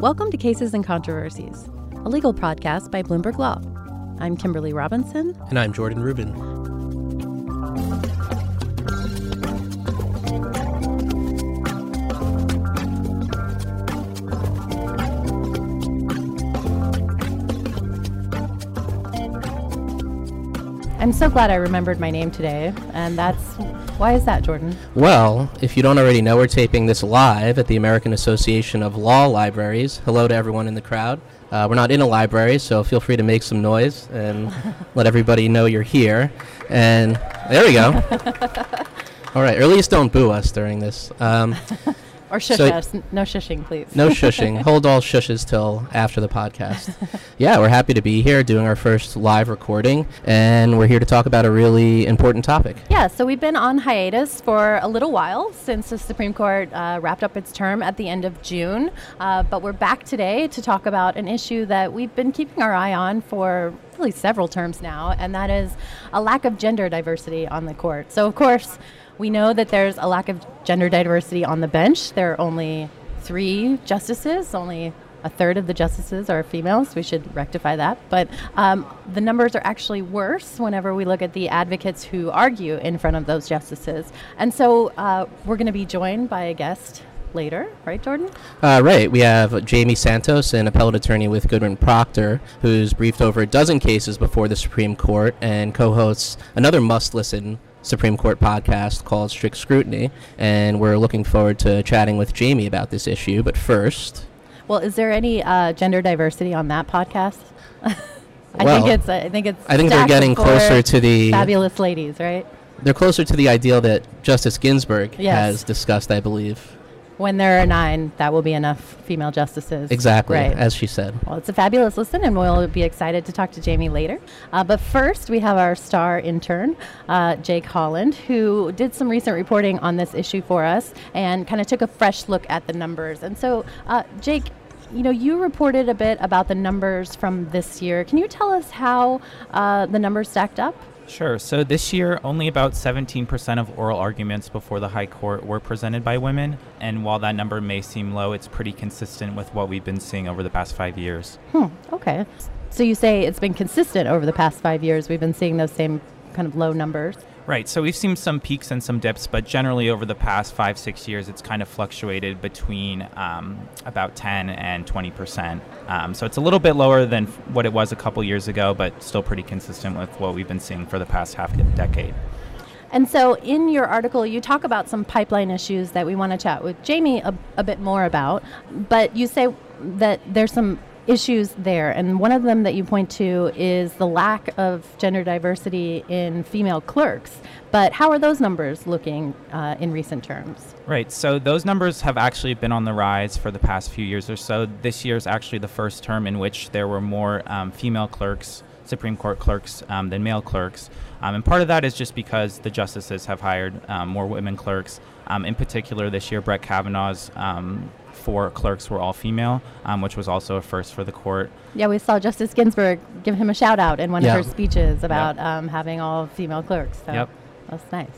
Welcome to Cases and Controversies, a legal podcast by Bloomberg Law. I'm Kimberly Robinson. And I'm Jordan Rubin. I'm so glad I remembered my name today, and that's why is that, Jordan? Well, if you don't already know, we're taping this live at the American Association of Law Libraries. Hello to everyone in the crowd. Uh, we're not in a library, so feel free to make some noise and let everybody know you're here. And there we go. All right, or at least don't boo us during this. Um, or shush so us. No shushing, please. No shushing. Hold all shushes till after the podcast. yeah, we're happy to be here doing our first live recording, and we're here to talk about a really important topic. Yeah, so we've been on hiatus for a little while since the Supreme Court uh, wrapped up its term at the end of June, uh, but we're back today to talk about an issue that we've been keeping our eye on for really several terms now, and that is a lack of gender diversity on the court. So, of course, we know that there's a lack of gender diversity on the bench. There are only three justices, only a third of the justices are females. We should rectify that. But um, the numbers are actually worse whenever we look at the advocates who argue in front of those justices. And so uh, we're going to be joined by a guest later, right, Jordan? Uh, right. We have Jaime Santos, an appellate attorney with Goodwin Procter, who's briefed over a dozen cases before the Supreme Court and co hosts another must listen Supreme Court podcast called Strict Scrutiny, and we're looking forward to chatting with Jaime about this issue. But first, well, is there any uh, gender diversity on that podcast? I well, think it's. I think it's. I think they're getting closer to the fabulous ladies, right? They're closer to the ideal that Justice Ginsburg yes. has discussed, I believe when there are nine, that will be enough female justices. Exactly, right. as she said. Well, it's a fabulous listen, and we'll be excited to talk to Jaime later. Uh, but first, we have our star intern, uh, Jake Holland, who did some recent reporting on this issue for us and kind of took a fresh look at the numbers. And so, uh, Jake, you know, you reported a bit about the numbers from this year. Can you tell us how uh, the numbers stacked up? Sure. So this year, only about 17% of oral arguments before the High Court were presented by women. And while that number may seem low, it's pretty consistent with what we've been seeing over the past five years. Hmm. Okay. So you say it's been consistent over the past five years. We've been seeing those same kind of low numbers. Right. So we've seen some peaks and some dips, but generally over the past five, six years, it's kind of fluctuated between um, about 10 and 20 percent. Um, so it's a little bit lower than what it was a couple years ago, but still pretty consistent with what we've been seeing for the past half decade. And so, in your article, you talk about some pipeline issues that we want to chat with Jaime a, a bit more about. But you say that there's some issues there. And one of them that you point to is the lack of gender diversity in female clerks. But how are those numbers looking uh, in recent terms? Right. So those numbers have actually been on the rise for the past few years or so. This year is actually the first term in which there were more um, female clerks, Supreme Court clerks, um, than male clerks. Um, and part of that is just because the justices have hired um, more women clerks. Um, in particular, this year, Brett Kavanaugh's um, four clerks were all female, um, which was also a first for the court. Yeah, we saw Justice Ginsburg give him a shout out in one yeah. of her speeches about yep. um, having all female clerks. So yep. that's nice.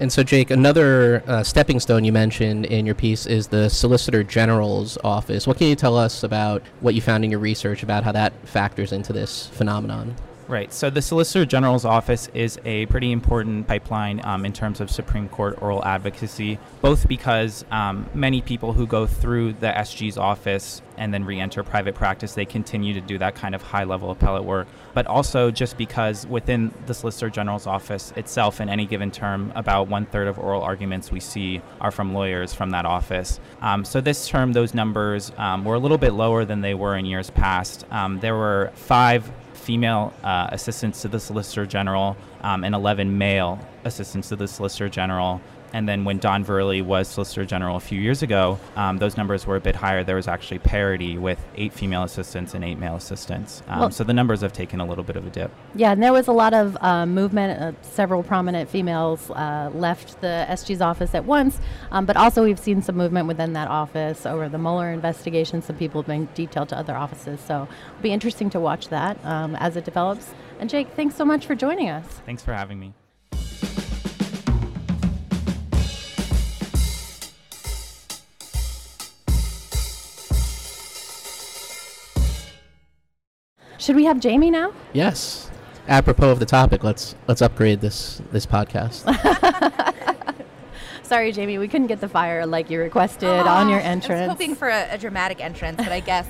And so, Jake, another uh, stepping stone you mentioned in your piece is the Solicitor General's office. What can you tell us about what you found in your research about how that factors into this phenomenon? Right. So the Solicitor General's office is a pretty important pipeline um, in terms of Supreme Court oral advocacy, both because um, many people who go through the SG's office and then re-enter private practice, they continue to do that kind of high-level appellate work, but also just because within the Solicitor General's office itself, in any given term, about one-third of oral arguments we see are from lawyers from that office. Um, so this term, those numbers um, were a little bit lower than they were in years past. Um, there were five female uh, assistants to the Solicitor General um, and 11 male assistants to the Solicitor General and then when Don Verrilli was Solicitor General a few years ago, um, those numbers were a bit higher. There was actually parity with eight female assistants and eight male assistants. Um, well, so the numbers have taken a little bit of a dip. Yeah, and there was a lot of uh, movement. Uh, several prominent females uh, left the SG's office at once, um, but also we've seen some movement within that office over the Mueller investigation. Some people have been detailed to other offices. So it'll be interesting to watch that um, as it develops. And Jake, thanks so much for joining us. Thanks for having me. Should we have Jaime now? Yes. Apropos of the topic, let's let's upgrade this this podcast. Sorry, Jaime, we couldn't get the fire like you requested on your ah, entrance. I entrance. was hoping for a, a dramatic entrance, but I guess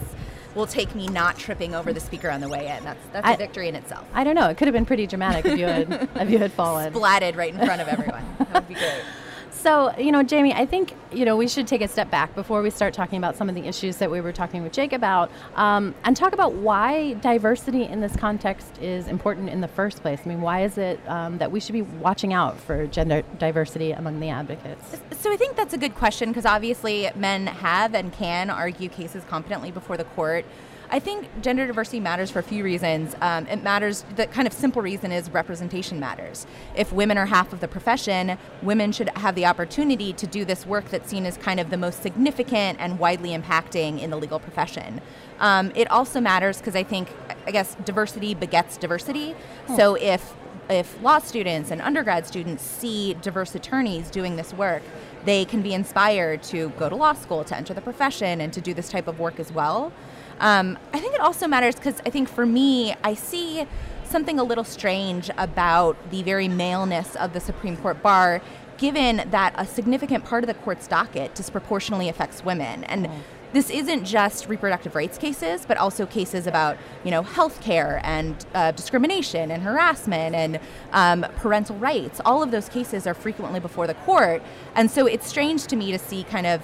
will take me not tripping over the speaker on the way in. That's that's a I- victory in itself. I don't know. It could have been pretty dramatic if you had if you had fallen. Splatted right in front of everyone. That would be great. So, you know, Jaime, I think, you know, we should take a step back before we start talking about some of the issues that we were talking with Jake about um, and talk about why diversity in this context is important in the first place. I mean, why is it um, that we should be watching out for gender diversity among the advocates? So I think that's a good question because obviously men have and can argue cases competently before the court. I think gender diversity matters for a few reasons. Um, it matters, the kind of simple reason is representation matters. If women are half of the profession, women should have the opportunity to do this work that's seen as kind of the most significant and widely impacting in the legal profession. Um, it also matters because I think, I guess, diversity begets diversity. So if if law students and undergrad students see diverse attorneys doing this work, they can be inspired to go to law school, to enter the profession, and to do this type of work as well. Um, I think it also matters because I think for me, I see something a little strange about the very maleness of the Supreme Court bar, given that a significant part of the court's docket disproportionately affects women. And this isn't just reproductive rights cases, but also cases about, you know, health care and uh, discrimination and harassment and um, parental rights. All of those cases are frequently before the court. And so it's strange to me to see kind of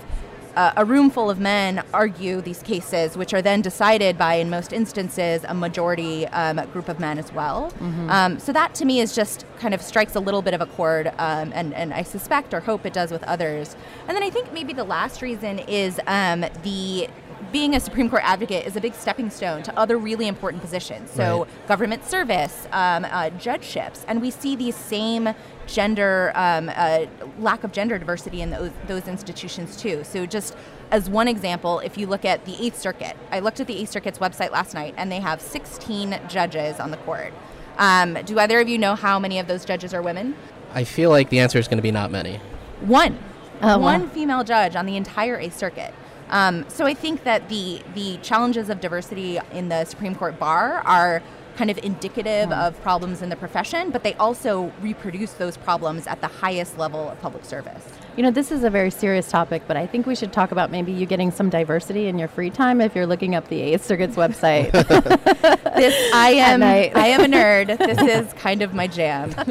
uh, a room full of men argue these cases, which are then decided by, in most instances, a majority um, group of men as well. Um, so that to me is just kind of strikes a little bit of a chord, um, and, and I suspect or hope it does with others. And then I think maybe the last reason is um, the being a Supreme Court advocate is a big stepping stone to other really important positions. So Right. government service, um, uh, judgeships, and we see these same gender um, uh, lack of gender diversity in those those institutions too. So just as one example, if you look at the Eighth Circuit, I looked at the Eighth Circuit's website last night, and they have 16 judges on the court. Um, do either of you know how many of those judges are women? I feel like the answer is going to be not many. One. Oh, wow. One female judge on the entire Eighth Circuit. Um, so I think that the the challenges of diversity in the Supreme Court bar are kind of indicative of problems in the profession, but they also reproduce those problems at the highest level of public service. You know, this is a very serious topic, but I think we should talk about maybe you getting some diversity in your free time if you're looking up the Eighth Circuit's website. This I am. I am a nerd. This is kind of my jam.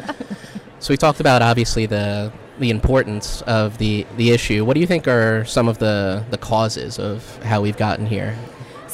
So we talked about obviously the the importance of the the issue. What do you think are some of the the causes of how we've gotten here?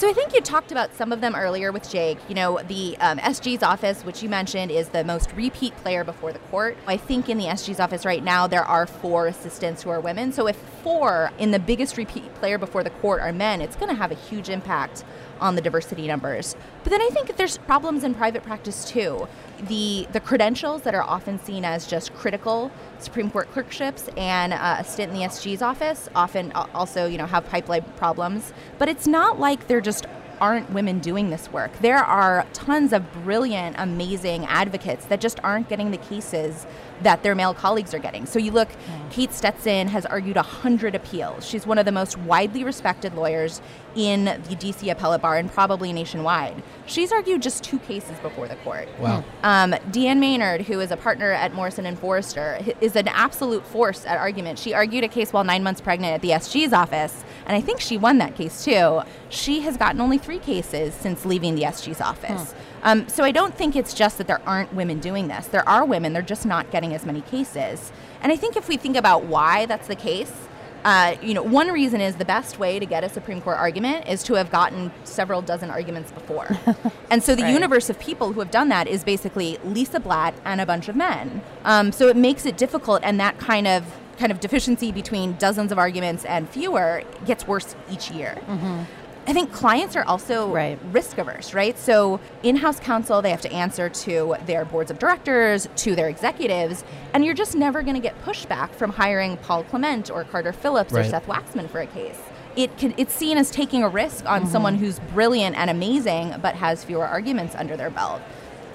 So I think you talked about some of them earlier with Jake. You know, the um, SG's office, which you mentioned, is the most repeat player before the court. I think in the SG's office right now there are four assistants who are women. So if four in the biggest repeat player before the court are men, it's going to have a huge impact on the diversity numbers. But then I think there's problems in private practice too. The the credentials that are often seen as just critical Supreme Court clerkships and uh, a stint in the SG's office often also you know have pipeline problems. But it's not like they're just aren't women doing this work. There are tons of brilliant, amazing advocates that just aren't getting the cases that their male colleagues are getting. So you look, hmm. Kate Stetson has argued 100 appeals. She's one of the most widely respected lawyers in the DC appellate bar and probably nationwide. She's argued just two cases before the court. Wow. Hmm. Um, Deanne Maynard, who is a partner at Morrison and Foerster, is an absolute force at argument. She argued a case while nine months pregnant at the SG's office, and I think she won that case too. She has gotten only three cases since leaving the SG's office. Hmm. Um, so I don't think it's just that there aren't women doing this. There are women, they're just not getting as many cases. And I think if we think about why that's the case, uh, you know, one reason is the best way to get a Supreme Court argument is to have gotten several dozen arguments before. and so the Right. universe of people who have done that is basically Lisa Blatt and a bunch of men. Um, so it makes it difficult, and that kind of kind of deficiency between dozens of arguments and fewer gets worse each year. I think clients are also Right. risk averse, right? So in house counsel, they have to answer to their boards of directors, to their executives, and you're just never going to get pushback from hiring Paul Clement or Carter Phillips or Seth Waxman for a case. It can, it's seen as taking a risk on mm-hmm. someone who's brilliant and amazing but has fewer arguments under their belt.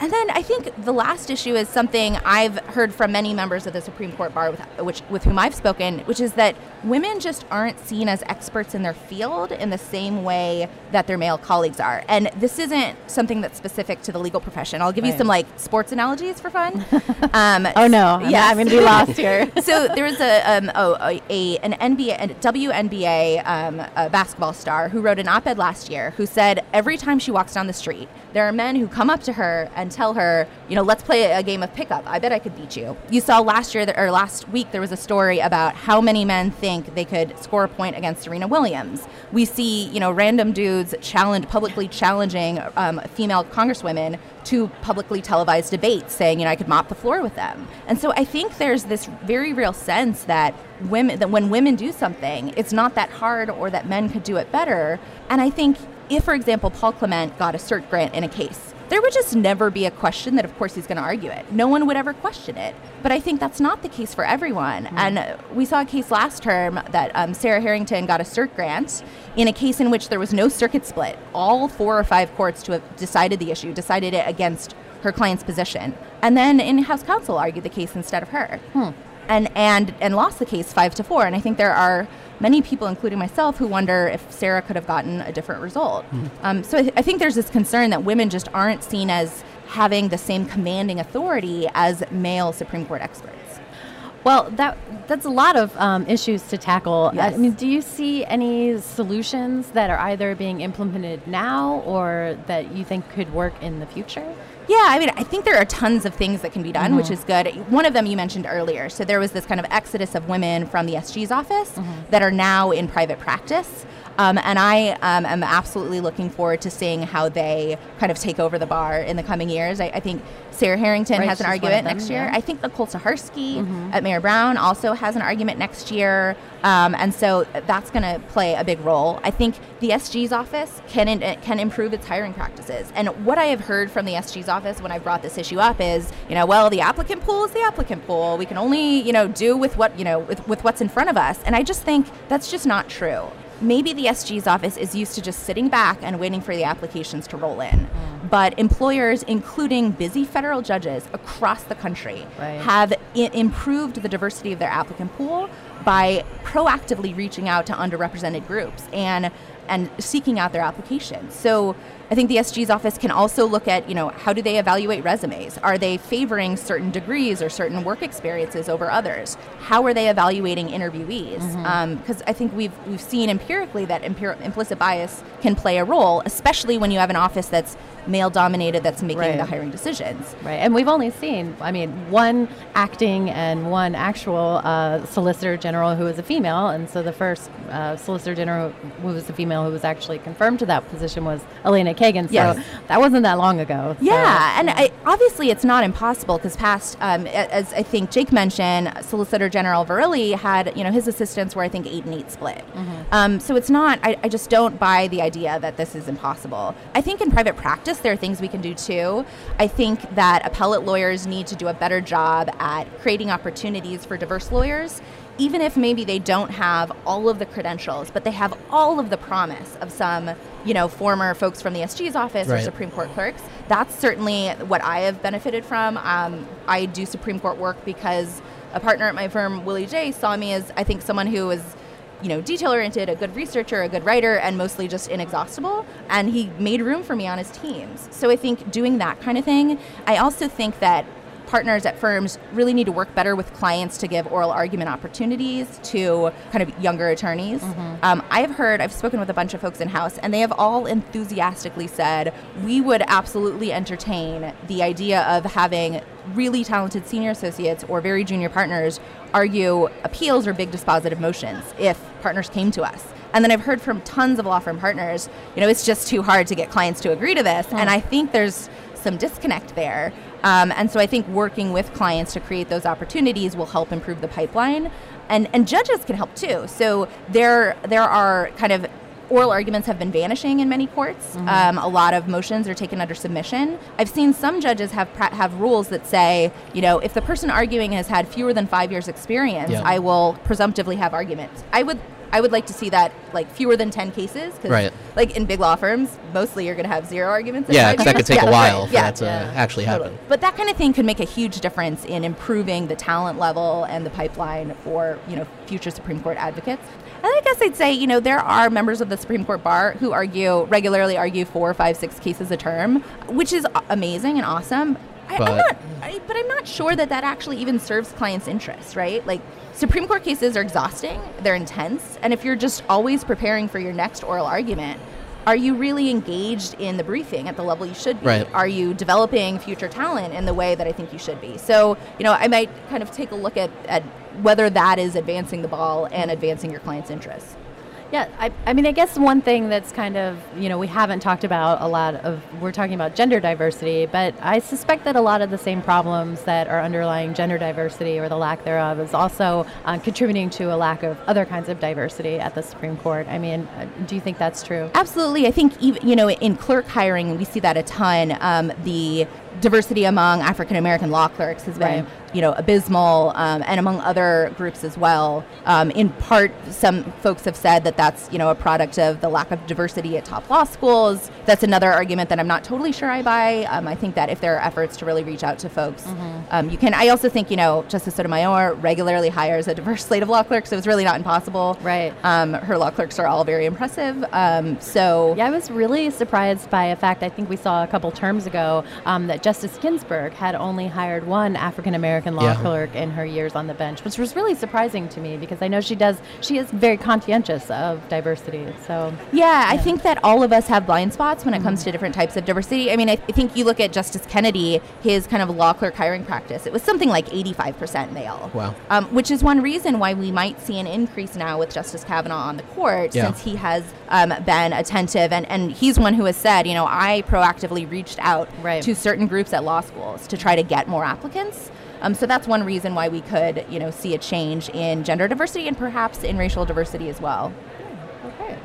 And then I think the last issue is something I've heard from many members of the Supreme Court bar with, which, with whom I've spoken, which is that women just aren't seen as experts in their field in the same way that their male colleagues are. And this isn't something that's specific to the legal profession. I'll give right. you some like sports analogies for fun. Um, oh no, yeah, I'm going to be lost here. so there was a, um, oh, a, a, an NBA, a WNBA um, a basketball star who wrote an op-ed last year who said every time she walks down the street, there are men who come up to her and tell her, you know, let's play a game of pickup. I bet I could beat you. You saw last year or last week there was a story about how many men think they could score a point against Serena Williams. We see, you know, random dudes challenge publicly challenging um, female congresswomen to publicly televised debates, saying, you know, I could mop the floor with them. And so I think there's this very real sense that women that when women do something, it's not that hard or that men could do it better. And I think if, for example, Paul Clement got a cert grant in a case, there would just never be a question that, of course, he's going to argue it. No one would ever question it. But I think that's not the case for everyone. Mm-hmm. And we saw a case last term that um, Sarah Harrington got a cert grant in a case in which there was no circuit split. All four or five courts to have decided the issue decided it against her client's position. And then in House counsel argued the case instead of her. Hmm. And, and, and lost the case five to four. And I think there are many people, including myself, who wonder if Sarah could have gotten a different result. Mm-hmm. Um, so I, th- I think there's this concern that women just aren't seen as having the same commanding authority as male Supreme Court experts. Well, that that's a lot of um, issues to tackle. Yes. I mean, do you see any solutions that are either being implemented now or that you think could work in the future? Yeah, I mean, I think there are tons of things that can be done, mm-hmm. which is good. One of them you mentioned earlier. So there was this kind of exodus of women from the SG's office mm-hmm. that are now in private practice. Um, and I um, am absolutely looking forward to seeing how they kind of take over the bar in the coming years. I, I think Sarah Harrington right, has an argument them, next year. Yeah. I think Nicole Saharsky mm-hmm. at Mayer Brown also has an argument next year. Um, and so that's going to play a big role. I think the SG's office can in, can improve its hiring practices. And what I have heard from the SG's office when I brought this issue up is, you know, well, the applicant pool is the applicant pool. We can only, you know, do with what, you know, with, with what's in front of us. And I just think that's just not true maybe the SG's office is used to just sitting back and waiting for the applications to roll in. Mm. But employers, including busy federal judges across the country, right. have I- improved the diversity of their applicant pool by proactively reaching out to underrepresented groups and and seeking out their applications. So I think the SG's office can also look at, you know, how do they evaluate resumes? Are they favoring certain degrees or certain work experiences over others? How are they evaluating interviewees? Because mm-hmm. um, I think we've we've seen empirically that impir- implicit bias can play a role, especially when you have an office that's male dominated that's making right. the hiring decisions. Right. And we've only seen, I mean, one acting and one actual uh, Solicitor General who was a female. And so the first uh, Solicitor General who was a female who was actually confirmed to that position was Elena Kagan. So yes. that wasn't that long ago. Yeah. So, and I, obviously it's not impossible because past, um, as I think Jake mentioned, Solicitor General Verrilli had, you know, his assistants were, I think, eight and eight split. Mm-hmm. Um, so it's not, I, I just don't buy the idea that this is impossible. I think in private practice, there are things we can do too. I think that appellate lawyers need to do a better job at creating opportunities for diverse lawyers even if maybe they don't have all of the credentials, but they have all of the promise of some, you know, former folks from the SG's office right. or Supreme Court clerks. That's certainly what I have benefited from. Um, I do Supreme Court work because a partner at my firm, Willie Jay, saw me as I think someone who was you know, detail oriented, a good researcher, a good writer, and mostly just inexhaustible. And he made room for me on his teams. So I think doing that kind of thing. I also think that partners at firms really need to work better with clients to give oral argument opportunities to kind of younger attorneys. Mm-hmm. Um, I've heard, I've spoken with a bunch of folks in house, and they have all enthusiastically said, we would absolutely entertain the idea of having really talented senior associates or very junior partners argue appeals or big dispositive motions if partners came to us. And then I've heard from tons of law firm partners, you know, it's just too hard to get clients to agree to this. Mm. And I think there's some disconnect there. Um, and so I think working with clients to create those opportunities will help improve the pipeline. And, and judges can help too. So there, there are kind of oral arguments have been vanishing in many courts. Mm-hmm. Um, a lot of motions are taken under submission. I've seen some judges have have rules that say, you know, if the person arguing has had fewer than five years experience. I will presumptively have arguments. I would I would like to see that like fewer than 10 cases. 'cause, Right. Like in big law firms, mostly you're going to have zero arguments. Yeah, and 'cause that could take Yeah, a while right, for yeah. that to Yeah. actually Totally. happen. But that kind of thing could make a huge difference in improving the talent level and the pipeline for you know future Supreme Court advocates. And I guess I'd say you know there are members of the Supreme Court bar who argue regularly argue four, five, six cases a term, which is amazing and awesome. I, I'm But- not, I, but I'm not sure that that actually even serves clients' interests, right? Like Supreme Court cases are exhausting, they're intense, and if you're just always preparing for your next oral argument, are you really engaged in the briefing at the level you should be? Right. Are you developing future talent in the way that I think you should be? So, you know, I might kind of take a look at, at whether that is advancing the ball and advancing your client's interests. Yeah, I, I mean, I guess one thing that's kind of, you know, we haven't talked about a lot of, we're talking about gender diversity, but I suspect that a lot of the same problems that are underlying gender diversity or the lack thereof is also uh, contributing to a lack of other kinds of diversity at the Supreme Court. I mean, uh, do you think that's true? Absolutely. I think even you know in clerk hiring we see that a ton. Um, the diversity among African American law clerks has been Right. you know abysmal, um, and among other groups as well. Um, in part, some folks have said that that's you know a product of the lack of diversity at top law schools. That's another argument that I'm not totally sure I buy. Um, I think that if there are efforts to really reach out to folks, um, you can. I also think you know Justice Sotomayor regularly hires a diverse slate of law clerks, so it's really not impossible. Right. Um, her law clerks are all very impressive. Um, so Yeah, I was really surprised by a fact I think we saw a couple terms ago um, that Justice Ginsburg had only hired one African American law Yeah. clerk in her years on the bench, which was really surprising to me because I know she does, she is very conscientious of diversity. So, Yeah, I think that all of us have blind spots when it comes to different types of diversity. I mean, I, I think you look at Justice Kennedy, his kind of law clerk hiring practice, it was something like 85% male. Wow. Um, which is one reason why we might see an increase now with Justice Kavanaugh on the court, Yeah. since he has um, been attentive. And, and he's one who has said, you know, I proactively reached out Right. to certain groups at law schools to try to get more applicants. Um, so that's one reason why we could, you know, see a change in gender diversity and perhaps in racial diversity as well. okay.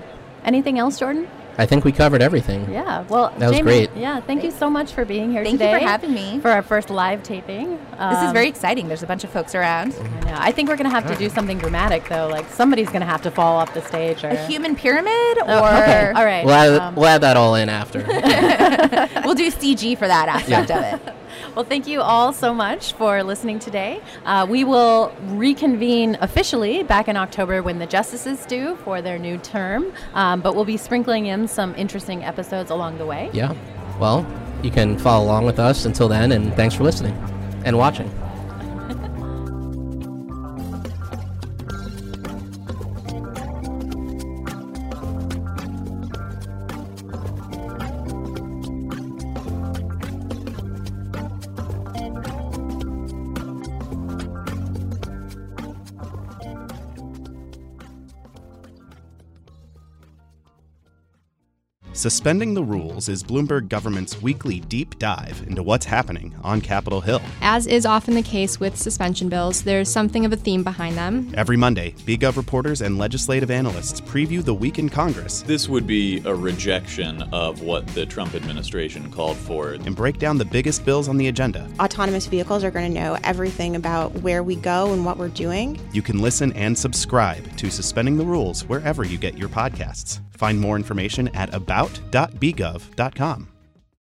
Anything else, Jordan? I think we covered everything. Yeah. Well, That was Jaime, great. Yeah. Thank you so much for being here Thank you today. for having me. For our first live taping. This is Um, very exciting. There's a bunch of folks around. I know. I think we're going to have to do something dramatic, though. Like somebody's going to have to fall off the stage. Or, A human pyramid, or Oh, okay. All right. We'll add, Um, we'll add that all in after. we'll do CG for that aspect of it. Well, thank you all so much for listening today. Uh, we will reconvene officially back in October when the justices do for their new term, um, but we'll be sprinkling in some interesting episodes along the way. yeah. Well, you can follow along with us until then, and thanks for listening and watching. Suspending the Rules is Bloomberg government's weekly deep dive into what's happening on Capitol Hill. As is often the case with suspension bills, there's something of a theme behind them. Every Monday, BGov reporters and legislative analysts preview the week in Congress This would be a rejection of what the Trump administration called for. and break down the biggest bills on the agenda. autonomous vehicles are going to know everything about where we go and what we're doing. You can listen and subscribe to Suspending the Rules wherever you get your podcasts. Find more information at about.bgov.com.